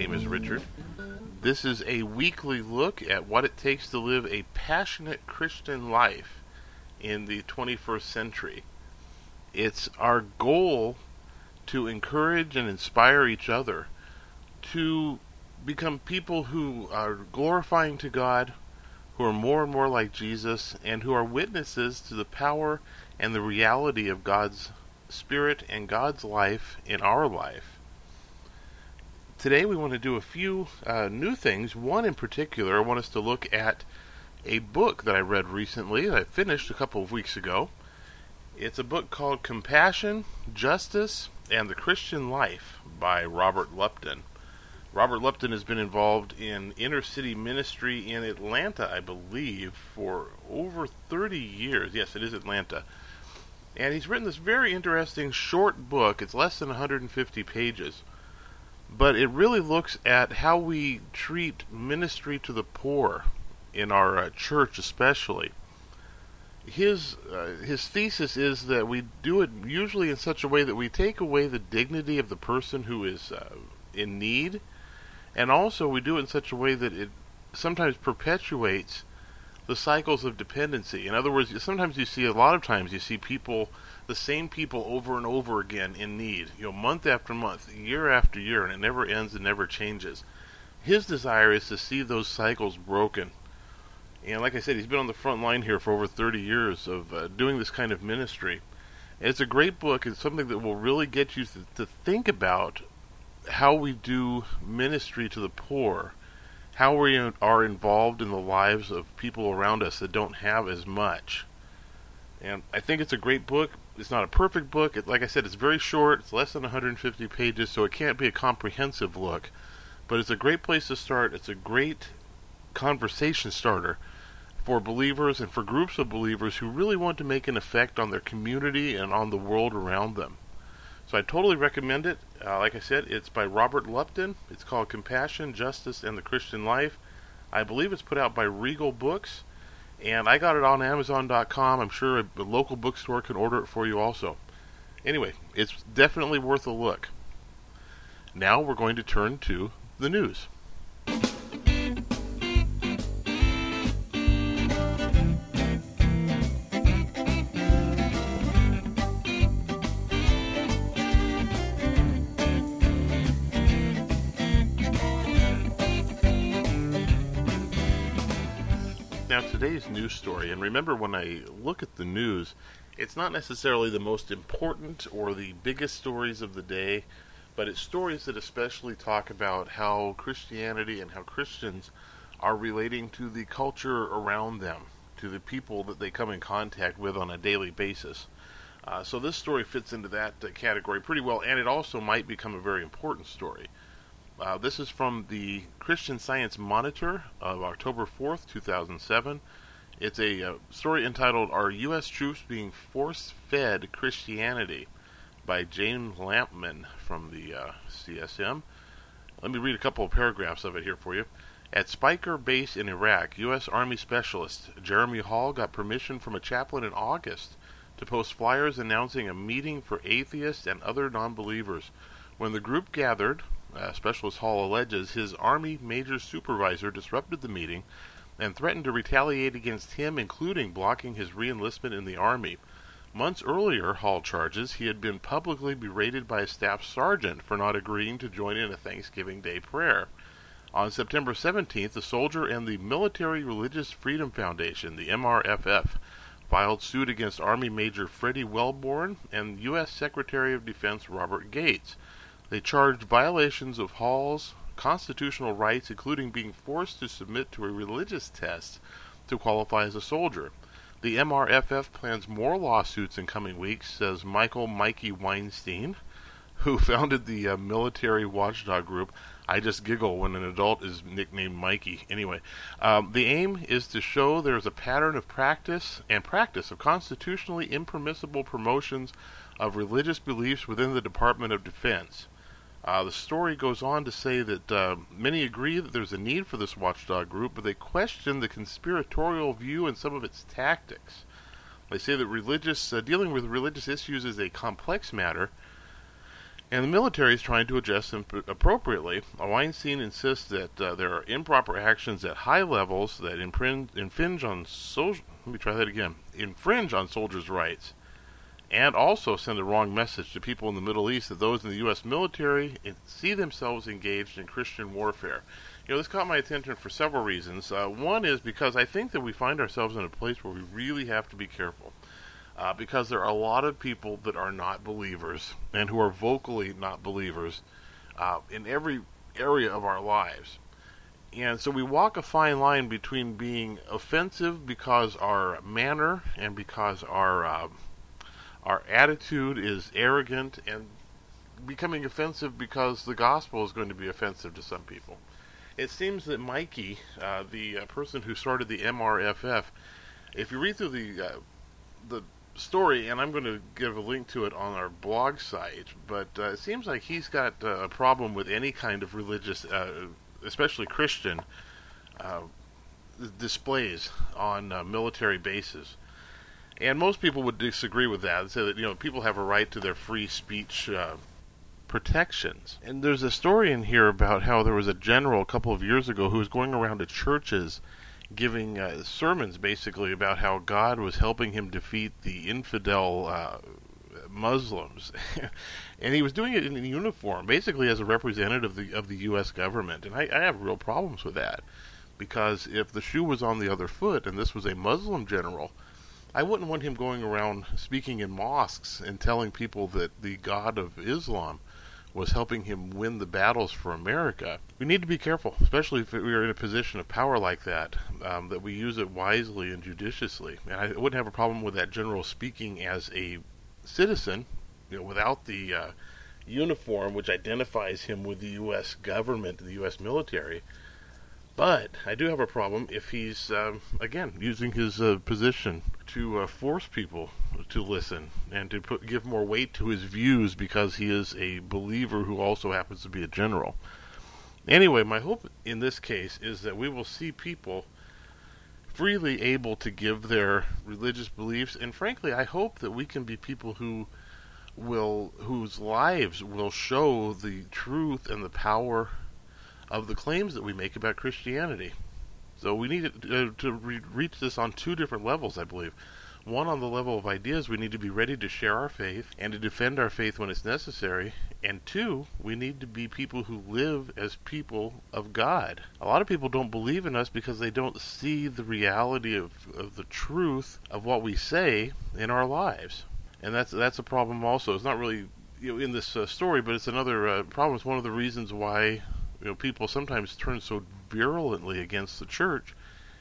name is Richard. This is a weekly look at what it takes to live a passionate Christian life in the 21st century. It's our goal to encourage and inspire each other to become people who are glorifying to God, who are more and more like Jesus, and who are witnesses to the power and the reality of God's Spirit and God's life in our life. Today we want to do a few uh, new things. One in particular, I want us to look at a book that I read recently that I finished a couple of weeks ago. It's a book called Compassion, Justice, and the Christian Life by Robert Lupton. Robert Lupton has been involved in inner city ministry in Atlanta, I believe, for over 30 years. Yes, it is Atlanta. And he's written this very interesting short book. It's less than 150 pages. But it really looks at how we treat ministry to the poor in our uh, church, especially. His uh, his thesis is that we do it usually in such a way that we take away the dignity of the person who is uh, in need, and also we do it in such a way that it sometimes perpetuates the cycles of dependency. In other words, sometimes you see a lot of times you see people, the same people over and over again in need, you know, month after month, year after year, and it never ends and never changes. His desire is to see those cycles broken. And like I said, he's been on the front line here for over 30 years of uh, doing this kind of ministry. And it's a great book. It's something that will really get you to, to think about how we do ministry to the poor how we are involved in the lives of people around us that don't have as much. And I think it's a great book. It's not a perfect book. It, like I said, it's very short. It's less than 150 pages, so it can't be a comprehensive look. But it's a great place to start. It's a great conversation starter for believers and for groups of believers who really want to make an effect on their community and on the world around them. So I totally recommend it. Uh, like I said, it's by Robert Lupton. It's called Compassion, Justice, and the Christian Life. I believe it's put out by Regal Books, and I got it on Amazon.com. I'm sure a, a local bookstore can order it for you also. Anyway, it's definitely worth a look. Now we're going to turn to the news. News story, and remember when I look at the news, it's not necessarily the most important or the biggest stories of the day, but it's stories that especially talk about how Christianity and how Christians are relating to the culture around them, to the people that they come in contact with on a daily basis. Uh, so this story fits into that uh, category pretty well, and it also might become a very important story. Uh, this is from the Christian Science Monitor of October 4th, 2007. It's a uh, story entitled Are U.S. Troops Being Force Fed Christianity? by James Lampman from the uh, CSM. Let me read a couple of paragraphs of it here for you. At Speicher Base in Iraq, U.S. Army Specialist Jeremy Hall got permission from a chaplain in August to post flyers announcing a meeting for atheists and other non believers. When the group gathered, uh, Specialist Hall alleges his Army major supervisor disrupted the meeting and threatened to retaliate against him, including blocking his reenlistment in the Army. Months earlier, Hall charges he had been publicly berated by a staff sergeant for not agreeing to join in a Thanksgiving Day prayer. On September 17th, the soldier and the Military Religious Freedom Foundation, the MRFF, filed suit against Army Major Freddy Welborn and U.S. Secretary of Defense Robert Gates. They charged violations of Hall's constitutional rights, including being forced to submit to a religious test to qualify as a soldier. The MRFF plans more lawsuits in coming weeks, says Michael Mikey Weinstein, who founded the uh, military watchdog group. I just giggle when an adult is nicknamed Mikey. Anyway, um, the aim is to show there is a pattern of practice and practice of constitutionally impermissible promotions of religious beliefs within the Department of Defense. Uh, the story goes on to say that uh, many agree that there's a need for this watchdog group, but they question the conspiratorial view and some of its tactics. They say that religious uh, dealing with religious issues is a complex matter, and the military is trying to adjust them appropriately. Weinstein insists that uh, there are improper actions at high levels that infringe on social. Let me try that again. Infringe on soldiers' rights, and also send a wrong message to people in the Middle East that those in the U.S. military see themselves engaged in Christian warfare. You know, this caught my attention for several reasons. Uh, one is because I think that we find ourselves in a place where we really have to be careful uh, because there are a lot of people that are not believers and who are vocally not believers uh, in every area of our lives. And so we walk a fine line between being offensive because our manner and because our uh, our attitude is arrogant and becoming offensive because the gospel is going to be offensive to some people. It seems that Mikey, uh, the uh, person who started the MRFF, if you read through the uh, the story, and I'm going to give a link to it on our blog site. But uh, it seems like he's got uh, a problem with any kind of religious, uh, especially Christian, displays on military bases. And most people would disagree with that and say that you know people have a right to their free speech uh, protections. And there's a story in here about how there was a general a couple of years ago who was going around to churches giving uh, sermons basically about how God was helping him defeat the infidel uh, Muslims, and he was doing it in uniform, basically as a representative of the of the U.S. government. And I, I have real problems with that because if the shoe was on the other foot and this was a Muslim general, I wouldn't want him going around speaking in mosques and telling people that the God of Islam was helping him win the battles for America. We need to be careful, especially if we are in a position of power like that, um, that we use it wisely and judiciously. And I wouldn't have a problem with that general speaking as a citizen, you know, without the uh, uniform which identifies him with the U.S. government, the U.S. military. But I do have a problem if he's, um, again, using his uh, position to uh, force people to listen and to put, give more weight to his views because he is a believer who also happens to be a general. Anyway, my hope in this case is that we will see people freely able to give their religious beliefs, and frankly, I hope that we can be people who will whose lives will show the truth and the power of the claims that we make about Christianity. So we need to, uh, to re- reach this on two different levels, I believe. One, on the level of ideas, we need to be ready to share our faith and to defend our faith when it's necessary. And two, we need to be people who live as people of God. A lot of people don't believe in us because they don't see the reality of, of the truth of what we say in our lives. And that's that's a problem also. It's not really you know, in this uh, story, but it's another uh, problem. It's one of the reasons why you know people sometimes turn so virulently against the church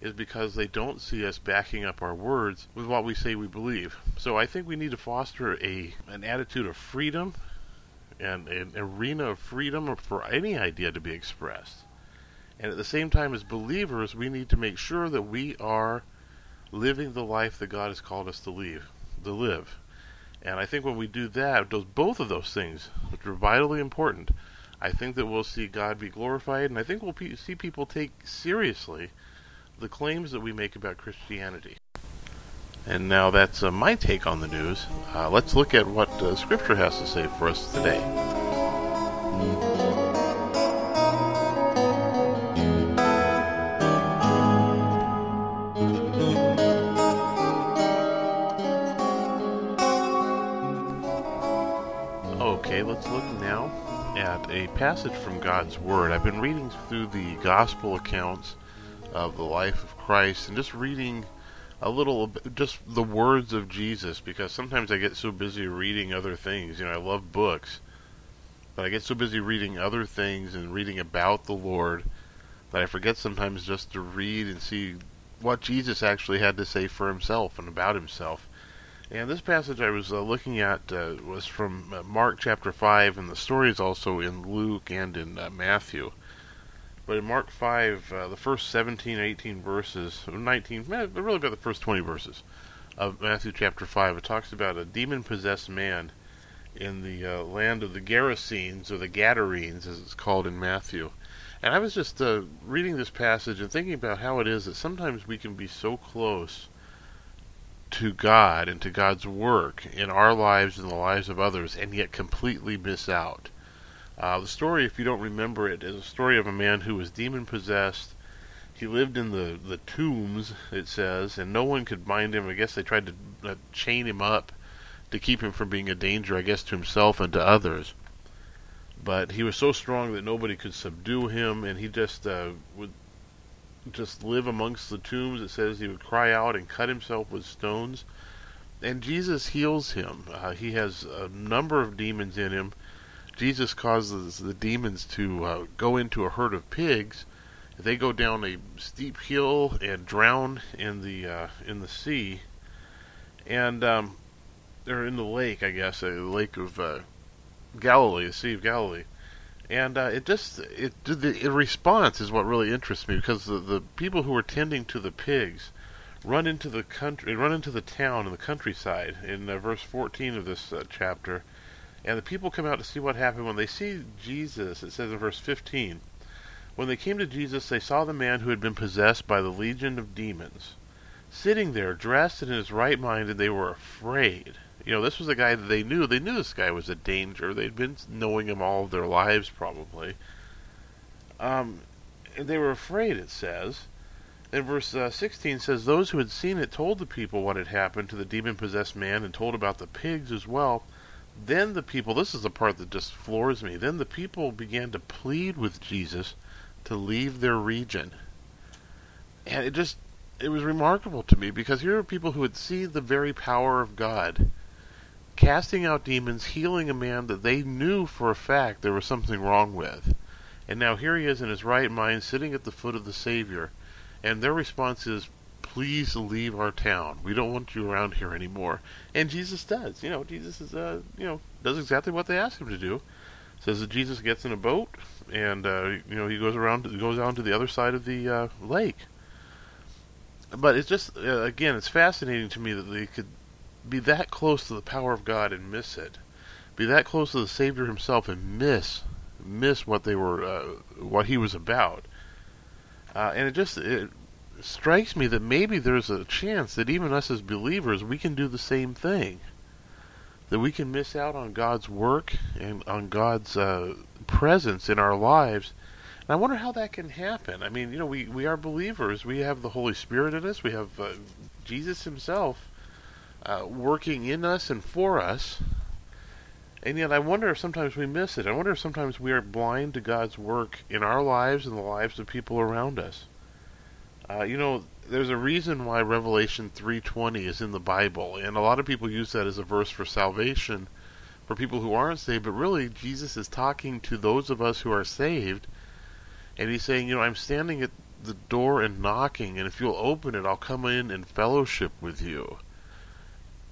is because they don't see us backing up our words with what we say we believe. So I think we need to foster a an attitude of freedom and an arena of freedom for any idea to be expressed. And at the same time as believers, we need to make sure that we are living the life that God has called us to live, to live. And I think when we do that, those both of those things, which are vitally important, I think that we'll see God be glorified, and I think we'll pe- see people take seriously the claims that we make about Christianity. And now that's uh, my take on the news. Uh, let's look at what uh, Scripture has to say for us today. Okay, let's look at a passage from God's Word. I've been reading through the Gospel accounts of the life of Christ and just reading a little just the words of Jesus because sometimes I get so busy reading other things. You know, I love books, but I get so busy reading other things and reading about the Lord that I forget sometimes just to read and see what Jesus actually had to say for himself and about himself. And this passage I was uh, looking at uh, was from uh, Mark chapter 5, and the story is also in Luke and in uh, Matthew. But in Mark 5, uh, the first 17, 18 verses, 19, really about the first 20 verses of Matthew chapter 5, it talks about a demon possessed man in the land of the Gerasenes, or the Gadarenes, as it's called in Matthew. And I was just reading this passage and thinking about how it is that sometimes we can be so close to God and to God's work in our lives and the lives of others, and yet completely miss out. Uh, the story, if you don't remember it, is a story of a man who was demon possessed. He lived in the, the tombs, it says, and no one could bind him. I guess they tried to uh, chain him up to keep him from being a danger, I guess, to himself and to others. But he was so strong that nobody could subdue him, and he just uh, would just live amongst the tombs. It says he would cry out and cut himself with stones. And Jesus heals him. Uh, he has a number of demons in him. Jesus causes the demons to uh, go into a herd of pigs. They go down a steep hill and drown in the uh, in the sea, and um, they're in the lake, I guess, the lake of uh, Galilee, the Sea of Galilee and uh, it just it the, response is what really interests me because the, the people who are tending to the pigs run into the country run into the town in the countryside in uh, verse 14 of this uh, chapter. And the people come out to see what happened. When they see Jesus it says in verse 15 when they came to Jesus they saw the man who had been possessed by the legion of demons sitting there dressed in his right mind and they were afraid you know, this was a guy that they knew. They knew this guy was a danger. They'd been knowing him all their lives, probably. Um, and they were afraid, it says. And verse uh, 16 says, Those who had seen it told the people what had happened to the demon possessed man and told about the pigs as well. Then the people, this is the part that just floors me, then the people began to plead with Jesus to leave their region. And it just, it was remarkable to me because here are people who had seen the very power of God casting out demons, healing a man that they knew for a fact there was something wrong with. And now here he is in his right mind, sitting at the foot of the Savior. And their response is, Please leave our town. We don't want you around here anymore. And Jesus does. You know, Jesus is, uh, you know, does exactly what they ask him to do. Says that Jesus gets in a boat, and uh, you know he goes around, goes down to the other side of the uh, lake. But it's just, uh, again, it's fascinating to me that they could be that close to the power of God and miss it. Be that close to the Savior Himself and miss miss what they were, uh, what He was about. Uh, and it just it strikes me that maybe there's a chance that even us as believers we can do the same thing. That we can miss out on God's work and on God's uh, presence in our lives. And I wonder how that can happen. I mean, you know, we, we are believers. We have the Holy Spirit in us. We have uh, Jesus Himself uh, working in us and for us. And yet, I wonder if sometimes we miss it. I wonder if sometimes we are blind to God's work in our lives and the lives of people around us. Uh, you know, there's a reason why Revelation 3:20 is in the Bible, and a lot of people use that as a verse for salvation for people who aren't saved. But really, Jesus is talking to those of us who are saved, and he's saying, you know, I'm standing at the door and knocking, and if you'll open it, I'll come in and fellowship with you.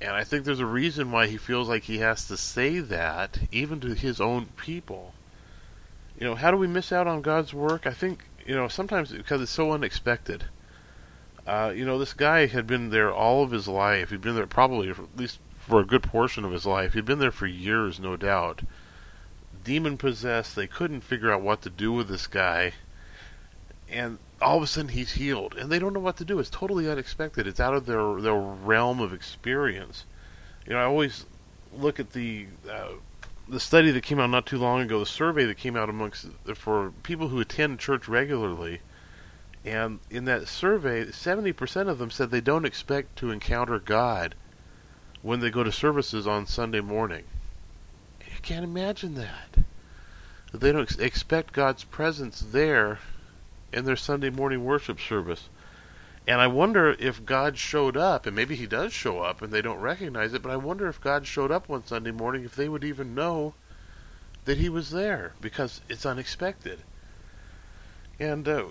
And I think there's a reason why he feels like he has to say that, even to his own people. You know, how do we miss out on God's work? I think, you know, sometimes because it's so unexpected. Uh, you know, this guy had been there all of his life. He'd been there probably at least for a good portion of his life. He'd been there for years, no doubt. Demon possessed. They couldn't figure out what to do with this guy. And all of a sudden he's healed, and they don't know what to do. It's totally unexpected. It's out of their their realm of experience. You know, I always look at the uh, the study that came out not too long ago, the survey that came out amongst for people who attend church regularly, and in that survey, seventy percent of them said they don't expect to encounter God when they go to services on Sunday morning. You can't imagine that. They don't ex- expect God's presence there in their Sunday morning worship service. And I wonder if God showed up, and maybe He does show up and they don't recognize it, but I wonder if God showed up one Sunday morning, if they would even know that He was there, because it's unexpected. And uh,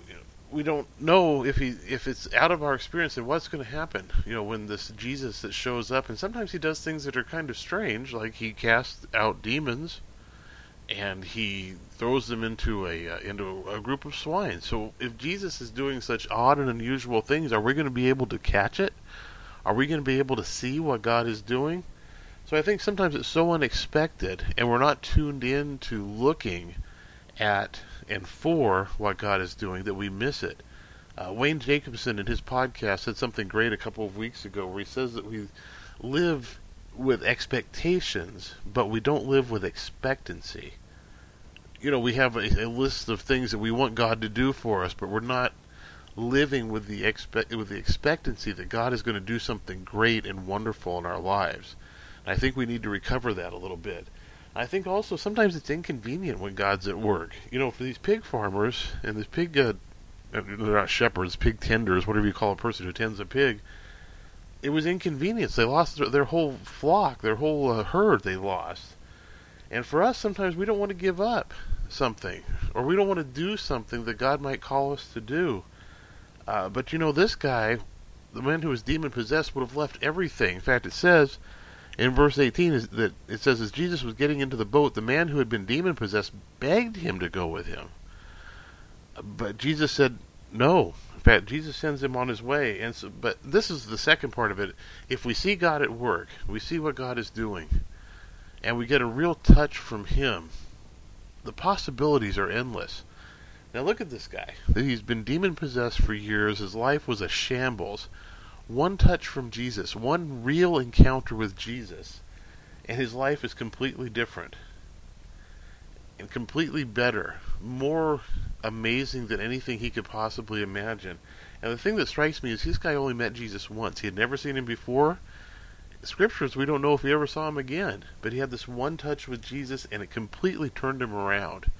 we don't know if he if it's out of our experience and what's going to happen. You know, when this Jesus that shows up, and sometimes he does things that are kind of strange, like he casts out demons and he throws them into a uh, into a group of swine. So if Jesus is doing such odd and unusual things, are we going to be able to catch it? Are we going to be able to see what God is doing? So I think sometimes it's so unexpected, and we're not tuned in to looking at and for what God is doing that we miss it. Uh, Wayne Jacobsen in his podcast said something great a couple of weeks ago where he says that we live with expectations, but we don't live with expectancy. You know, we have a, a list of things that we want God to do for us, but we're not living with the expect with the expectancy that God is going to do something great and wonderful in our lives. And I think we need to recover that a little bit. I think also sometimes it's inconvenient when God's at work. You know, for these pig farmers and these pig uh, they're not shepherds, pig tenders, whatever you call a person who tends a pig. It was inconvenience. They lost their, their whole flock, their whole uh, herd. They lost. And for us, sometimes we don't want to give up something, or we don't want to do something that God might call us to do. Uh, but you know, this guy, the man who was demon possessed, would have left everything. In fact, it says in verse 18 is that it says as Jesus was getting into the boat, the man who had been demon possessed begged him to go with him. But Jesus said no. In fact, Jesus sends him on his way. And so, but this is the second part of it. If we see God at work, we see what God is doing, and we get a real touch from Him, the possibilities are endless. Now look at this guy. He's been demon possessed for years. His life was a shambles. One touch from Jesus, one real encounter with Jesus, and his life is completely different and completely better, more amazing than anything he could possibly imagine. And the thing that strikes me is this guy only met Jesus once. He had never seen him before. Scriptures, we don't know if he ever saw him again. But he had this one touch with Jesus, and it completely turned him around.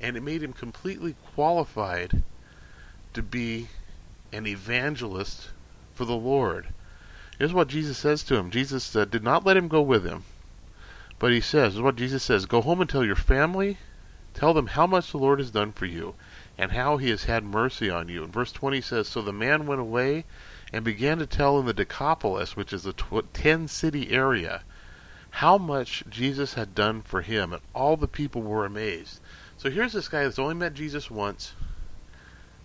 And it made him completely qualified to be an evangelist for the Lord. Here's what Jesus says to him Jesus uh, did not let him go with him. But he says, this is what Jesus says Go home and tell your family, tell them how much the Lord has done for you, and how he has had mercy on you. And verse 20 says, So the man went away and began to tell in the Decapolis, which is a tw- 10 city area, how much Jesus had done for him, and all the people were amazed. So here's this guy that's only met Jesus once,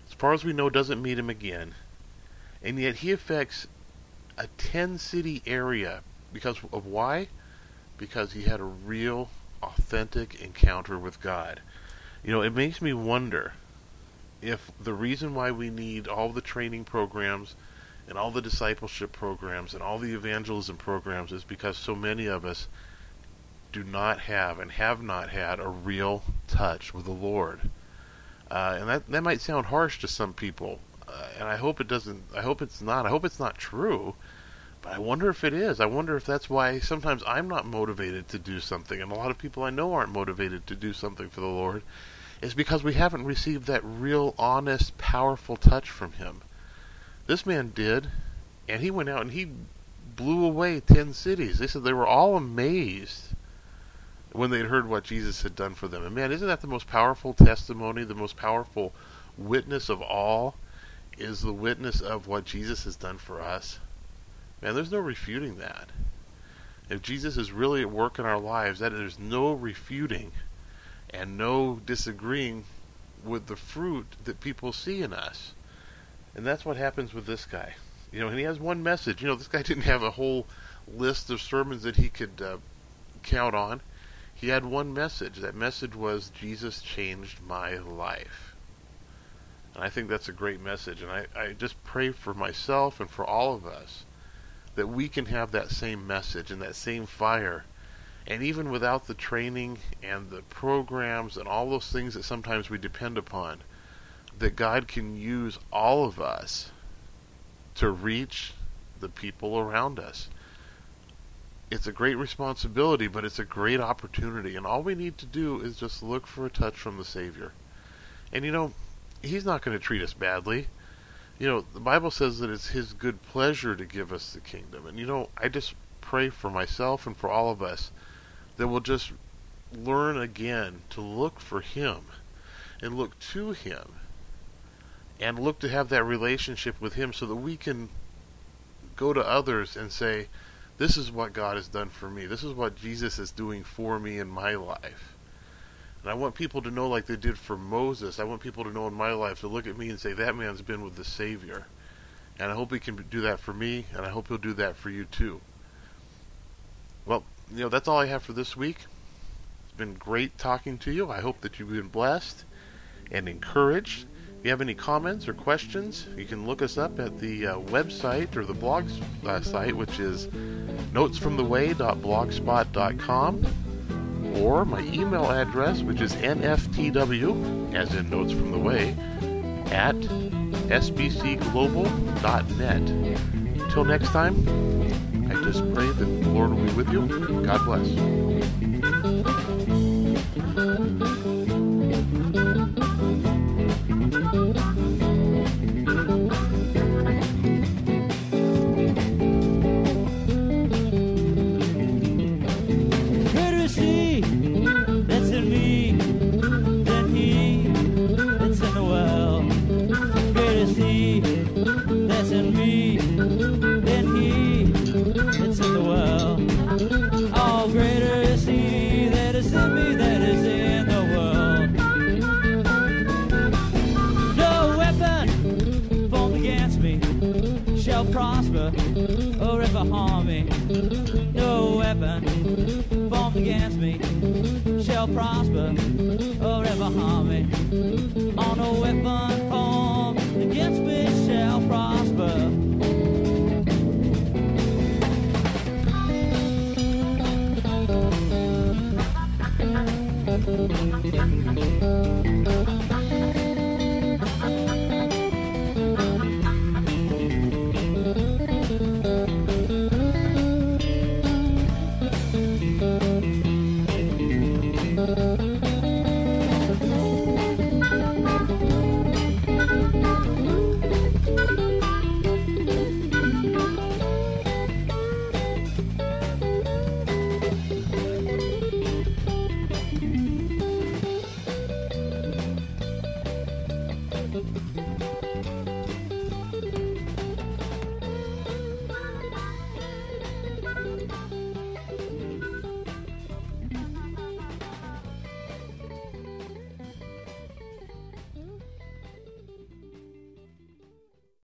as far as we know, doesn't meet him again, and yet he affects a 10 city area because of why? Because he had a real, authentic encounter with God. You know, it makes me wonder if the reason why we need all the training programs and all the discipleship programs and all the evangelism programs is because so many of us do not have and have not had a real touch with the Lord. Uh, and that that might sound harsh to some people, uh, and I hope it doesn't. I hope it's not. I hope it's not true. But I wonder if it is. I wonder if that's why sometimes I'm not motivated to do something, and a lot of people I know aren't motivated to do something for the Lord is because we haven't received that real, honest, powerful touch from Him. This man did, and he went out and he blew away ten cities. They said they were all amazed when they'd heard what Jesus had done for them. And man, isn't that the most powerful testimony, the most powerful witness of all? Is the witness of what Jesus has done for us. Man, there's no refuting that. If Jesus is really at work in our lives, that there's no refuting and no disagreeing with the fruit that people see in us. And that's what happens with this guy. You know, and he has one message. You know, this guy didn't have a whole list of sermons that he could uh, count on. He had one message. That message was Jesus changed my life. And I think that's a great message. And I, I just pray for myself and for all of us that we can have that same message and that same fire and even without the training and the programs and all those things that sometimes we depend upon, that God can use all of us to reach the people around us. It's a great responsibility, but it's a great opportunity. And all we need to do is just look for a touch from the Savior. And you know, He's not going to treat us badly. You know, the Bible says that it's His good pleasure to give us the kingdom. And you know, I just pray for myself and for all of us that we'll just learn again to look for Him and look to Him and look to have that relationship with Him so that we can go to others and say, This is what God has done for me. This is what Jesus is doing for me in my life. And I want people to know, like they did for Moses, I want people to know in my life to look at me and say, That man's been with the Savior. And I hope he can do that for me, and I hope he'll do that for you too. Well, you know, that's all I have for this week. It's been great talking to you. I hope that you've been blessed and encouraged If you have any comments or questions, you can look us up at the uh, website or the blog uh, site, which is notesfromtheway.blogspot.com, or my email address, which is nftw, as in Notes from the Way, at sbcglobal.net. Until next time, I just pray that the Lord will be with you. God bless. Prosper or ever harm me. On a weapon